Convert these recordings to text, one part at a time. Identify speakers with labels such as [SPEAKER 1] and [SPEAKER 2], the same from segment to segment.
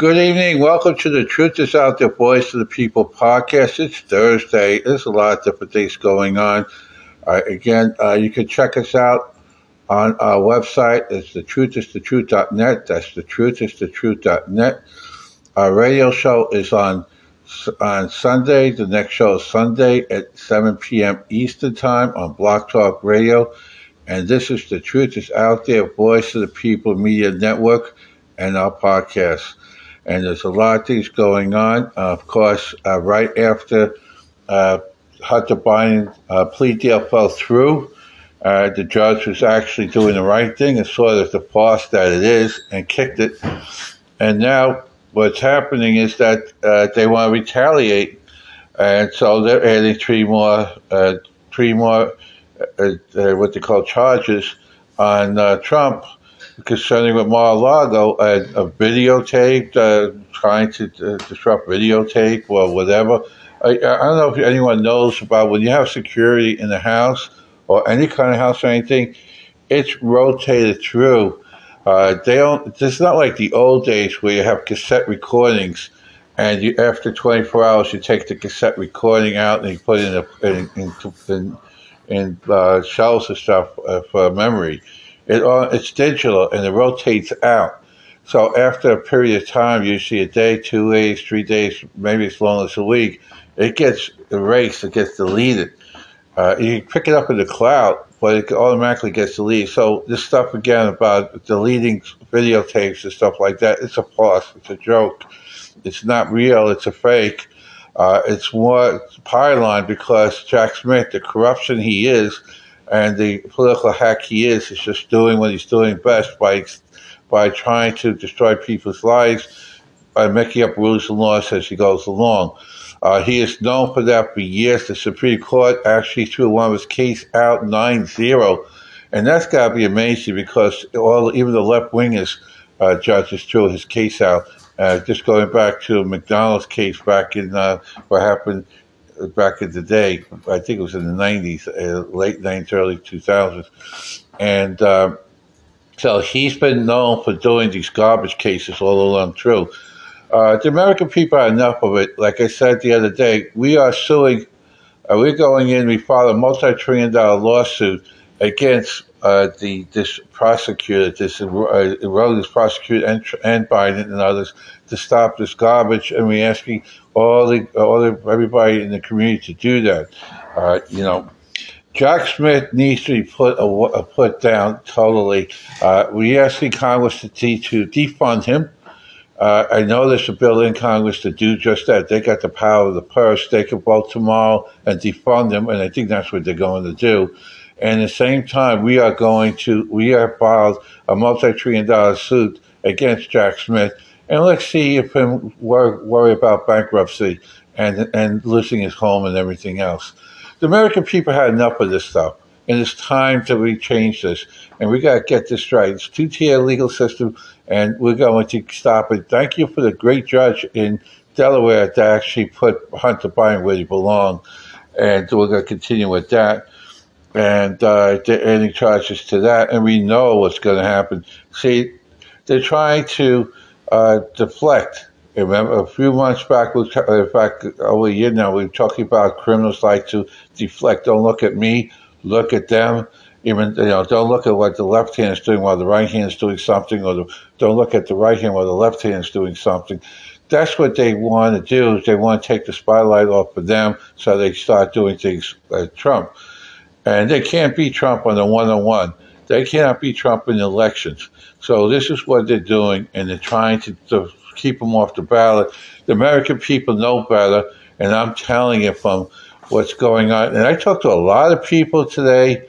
[SPEAKER 1] Good evening. Welcome to the Truth is Out There Voice of the People podcast. It's Thursday. There's a lot of different things going on. Uh, again, uh, you can check us out on our website. It's the truth is the truth.net. That's the truth is the truth.net. Our radio show is on on Sunday. The next show is Sunday at 7 p.m. Eastern Time on Blog Talk Radio. And this is the Truth is Out There Voice of the People Media Network and our podcast and there's a lot of things going on. Uh, of course, uh, right after uh, Hunter Biden uh, plea deal fell through, uh, the judge was actually doing the right thing and saw as the farce that it is and kicked it. And now what's happening is that uh, they want to retaliate, and so they're adding three more, three more, what they call charges on Trump concerning with Mar-a-Lago, uh, a videotape, uh, trying to uh, disrupt videotape or whatever. I, I, don't know if anyone knows about when you have security in the house or any kind of house or anything, it's rotated through. Uh, they don't. It's not like the old days where you have cassette recordings, and you, after 24 hours you take the cassette recording out and you put it in a, in in, in, in uh, shelves and stuff uh, for memory it, it's digital and it rotates out. So after a period of time, usually a day, two days, three days, maybe as long as a week, it gets erased, it gets deleted. Uh, you pick it up in the cloud, but it automatically gets deleted. So this stuff again about deleting videotapes and stuff like that, it's a farce, it's a joke. It's not real, it's a fake. Uh, it's more pylon because Jack Smith, the corruption he is, and the political hack he is is just doing what he's doing best by by trying to destroy people's lives by making up rules and laws as he goes along. Uh, he is known for that for years. The Supreme Court actually threw one of his case out 9-0. And that's got to be amazing because all even the left wingers uh, judges threw his case out. Uh, just going back to McDonald's case back in uh, what happened back in the day. I think it was in the 90s, uh, late 90s, early 2000s. And uh, so he's been known for doing these garbage cases all along through. Uh, the American people are enough of it. Like I said the other day, we are suing, uh, we're going in, we filed a multi trillion dollar lawsuit against uh, the this prosecutor, this uh, prosecutor, and, and Biden and others to stop this garbage, and we're asking all the all the, everybody in the community to do that. Uh, you know, Jack Smith needs to be put a, put down totally. Uh, we're asking Congress to, to defund him. Uh, I know there's a bill in Congress to do just that. They got the power of the purse. They could vote tomorrow and defund him, and I think that's what they're going to do. And at the same time, we are going to, we have filed a multi-trillion dollar suit against Jack Smith. And let's see if him worry, worry about bankruptcy and, and losing his home and everything else. The American people had enough of this stuff. And it's time to change this. And we got to get this right. It's two-tier legal system, and we're going to stop it. Thank you for the great judge in Delaware that actually put Hunter Biden where he belonged. And we're going to continue with that and uh, any charges to that, and we know what's going to happen. See, they're trying to uh, deflect. Remember, a few months back, we in fact, over a year now, we were talking about criminals like to deflect. Don't look at me, look at them. Even you know, don't look at what the left hand is doing while the right hand is doing something, or the, don't look at the right hand while the left hand is doing something. That's what they want to do. Is they want to take the spotlight off of them, so they start doing things like Trump. And they can't beat Trump on the one on one. They cannot beat Trump in elections. So this is what they're doing, and they're trying to, to keep him off the ballot. The American people know better, and I'm telling you from what's going on. And I talked to a lot of people today,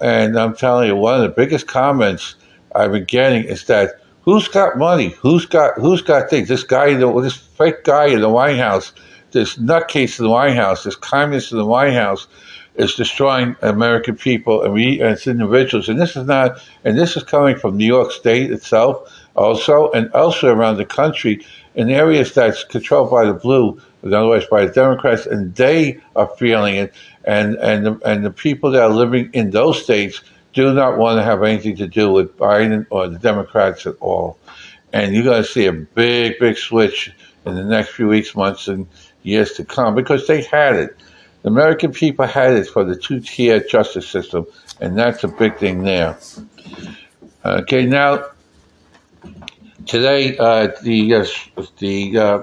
[SPEAKER 1] and I'm telling you, one of the biggest comments I've been getting is that who's got money? Who's got who's got things? This guy, this fake guy in the White House, this nutcase in the White House, this communist in the White House is destroying American people and we as individuals. And this is not, and this is coming from New York State itself also, and also around the country in areas that's controlled by the blue, in other words, by the Democrats, and they are feeling it. And and the, and the people that are living in those states do not want to have anything to do with Biden or the Democrats at all. and you're going to see a big, big switch in the next few weeks, months, and years to come because they had it. The American people had it for the two-tier justice system, and that's a big thing there. Okay, now today uh, the uh, the uh,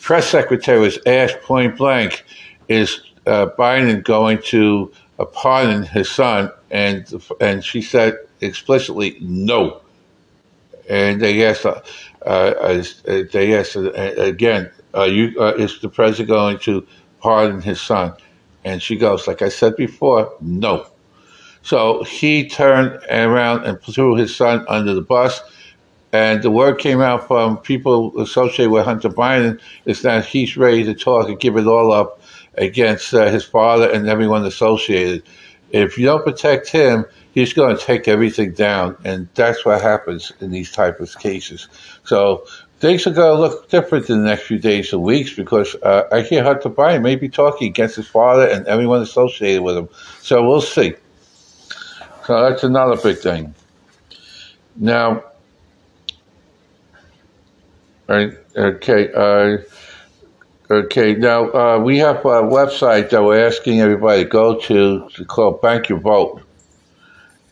[SPEAKER 1] press secretary was asked point blank, "Is uh, Biden going to pardon his son?" And and she said explicitly, "No." And they asked, uh, uh, they asked again, "You is the president going to pardon his son?" And she goes, "Like I said before, no." So he turned around and threw his son under the bus and the word came out from people associated with Hunter Biden is that he's ready to talk and give it all up against uh, his father and everyone associated. If you don't protect him, he's going to take everything down, and that's what happens in these type of cases. So things are going to look different in the next few days and weeks because uh, I hear Hunter Biden may be talking against his father and everyone associated with him. So we'll see. So that's another big thing. Now, Right. Okay. Uh, okay. Now uh, we have a website that we're asking everybody to go to. It's called Bank Your Vote,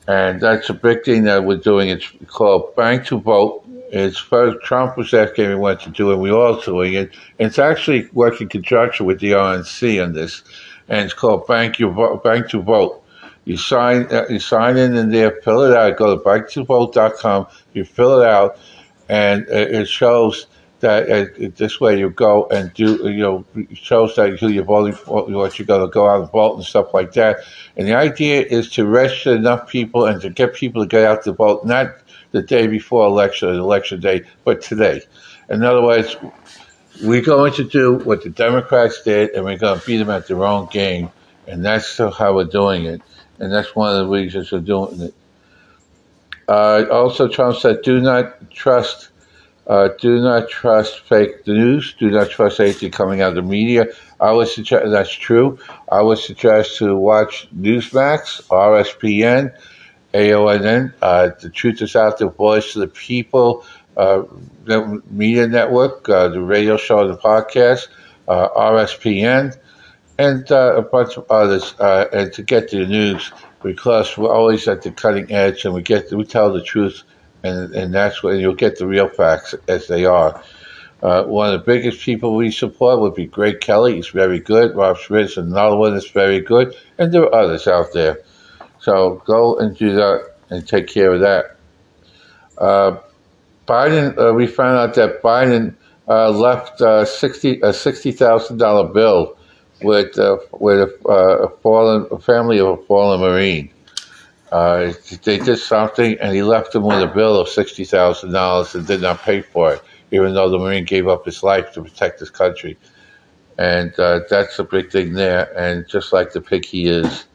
[SPEAKER 1] and that's a big thing that we're doing. It's called Bank to Vote. It's first Trump was asking everyone to do and We're all doing it. It's actually working in conjunction with the RNC on this, and it's called Bank Your Vote. Bank to Vote. You sign. Uh, you sign in in there. Fill it out. Go to banktovote.com. You fill it out and it shows that uh, this way you go and do you know shows that who you're voting for, what you're going to go out and vote and stuff like that. And the idea is to register enough people and to get people to get out to vote, not the day before election, election day, but today. In other words, we're going to do what the Democrats did, and we're going to beat them at their own game, and that's how we're doing it. And that's one of the reasons we're doing it. Uh, also, Trump said, "Do not trust, uh, do not trust fake news. Do not trust anything coming out of the media." I would suggest that's true. I would suggest to watch Newsmax, RSBN, OANN. Uh, the truth is out. The voice of the people. Uh, media network, uh, the radio show, the podcast, uh, RSBN, and a bunch of others. and to get the news because we're always at the cutting edge and we get we tell the truth and and that's when you'll get the real facts as they are. Uh, one of the biggest people we support would be Greg Kelly. He's very good. Rob Schmitt, another one that's very good, and there are others out there. So go and do that and take care of that. Uh, Biden, uh, we found out that Biden uh, left uh, sixty a sixty thousand dollar bill with uh, with a, uh, a, fallen a family of a fallen Marine. Uh, they did something, and he left them with a bill of sixty thousand dollars and did not pay for it, even though the Marine gave up his life to protect his country. And that's a big thing there. And just like the pig he is.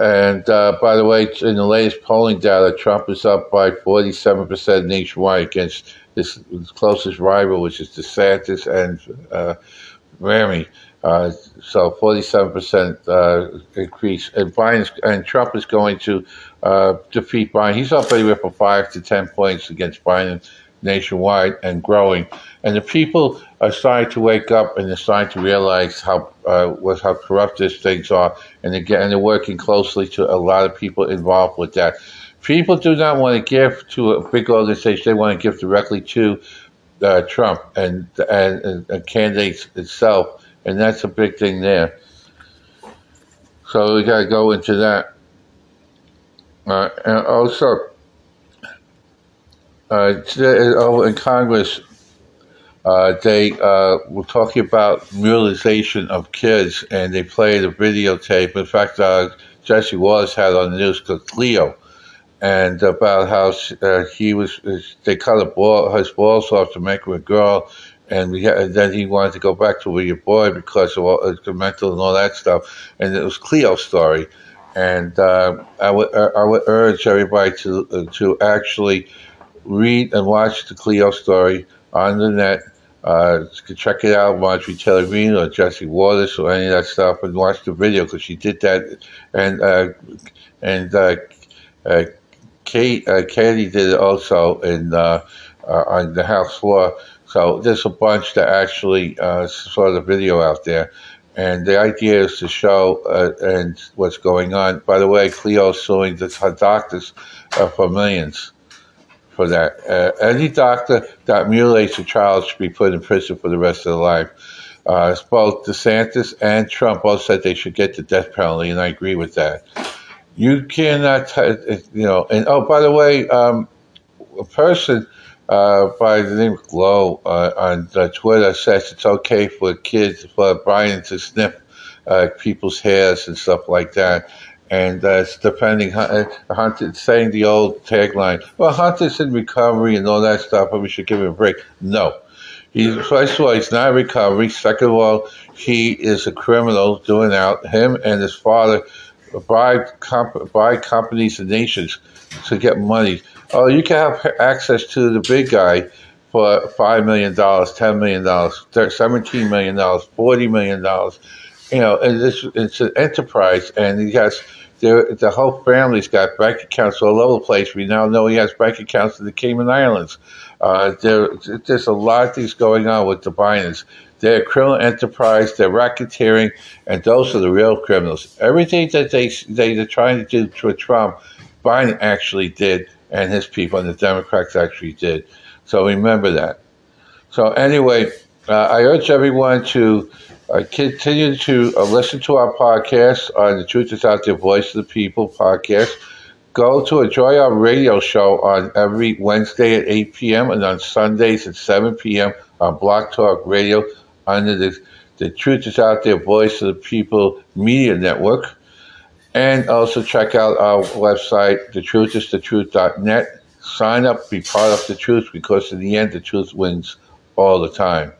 [SPEAKER 1] And uh, by the way, in the latest polling data, Trump is up by 47% nationwide against his, closest rival, which is DeSantis and uh. Uh, so 47% uh, increase. And Biden and Trump is going to uh, defeat Biden. He's up anywhere from five to 10 points against Biden nationwide and growing. And the people are starting to wake up and they're starting to realize how uh, how corrupt these things are, and and they're working closely to a lot of people involved with that. People do not want to give to a big organization; they want to give directly to uh, Trump and and, and candidates itself and that's a big thing there. So we got to go into that. Uh, and also, uh, today, oh, in Congress, uh, they uh, were talking about mutilization of kids, and they played a videotape. In fact, uh, Jesse Wallace had on the news called Chloe, and about how uh, he was, they cut ball, his balls off to make him a girl, and, and then he wanted to go back to be a boy because of all, the mental and all that stuff. And it was Chloe's story, and uh, I would uh, I would urge everybody to uh, to actually read and watch the Chloe story on the net. Uh, check it out, Marjorie Taylor Greene or Jesse Wallace or any of that stuff, and watch the video because she did that. And uh, and uh, uh, Kate, uh, Katie did it also in uh, uh, on the House floor. So there's a bunch that actually uh, saw the video out there. And the idea is to show uh, and what's going on. By the way, Chloe's suing the doctors uh, for millions for that. Uh, any doctor that mutilates a child should be put in prison for the rest of their life. Uh, both DeSantis and Trump both said they should get the death penalty, and I agree with that. You cannot, t- you know. And oh, by the way, um, a person uh, by the name of Glow uh, on uh, Twitter says it's okay for kids, for Brian to snip uh, people's hairs and stuff like that. And uh, it's depending, uh, Hunter, saying the old tagline, well, Hunter's in recovery and all that stuff, but we should give him a break. No. He, first of all, he's not in recovery. Second of all, he is a criminal doing out. Him and his father bribe, comp- companies and nations to get money. Oh, you can have access to the big guy for five million dollars, ten million dollars, seventeen million dollars, forty million dollars. You know, and this it's an enterprise, and he has the whole family's got bank accounts all over the place. We now know he has bank accounts in the Cayman Islands. Uh, there, there's a lot of things going on with the Binance. They're a criminal enterprise. They're racketeering, and those are the real criminals. Everything that they they are trying to do to Trump, Biden actually did, and his people and the Democrats actually did. So remember that. So anyway, uh, I urge everyone to uh, continue to uh, listen to our podcast on the Truth Is Out There Voice of the People podcast go to enjoy our radio show on every Wednesday at 8 p.m. and on Sundays at 7 p.m. on Blog Talk Radio under the the Truth is Out There Voice of the People Media Network. And also check out our website, thetruthisTheTruth.net. Sign up, be part of the truth, because in the end, the truth wins all the time.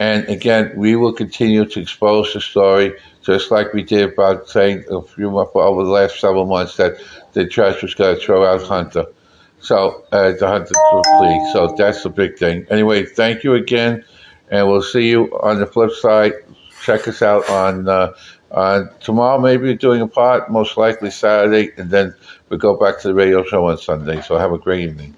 [SPEAKER 1] And again, we will continue to expose the story, just like we did about saying a few months over the last several months that the judge was going to throw out Hunter. So uh, the Hunter plea. So that's the big thing. Anyway, thank you again, and we'll see you on the flip side. Check us out on uh, on tomorrow. Maybe we're doing a part, most likely Saturday, and then we go back to the radio show on Sunday. So have a great evening.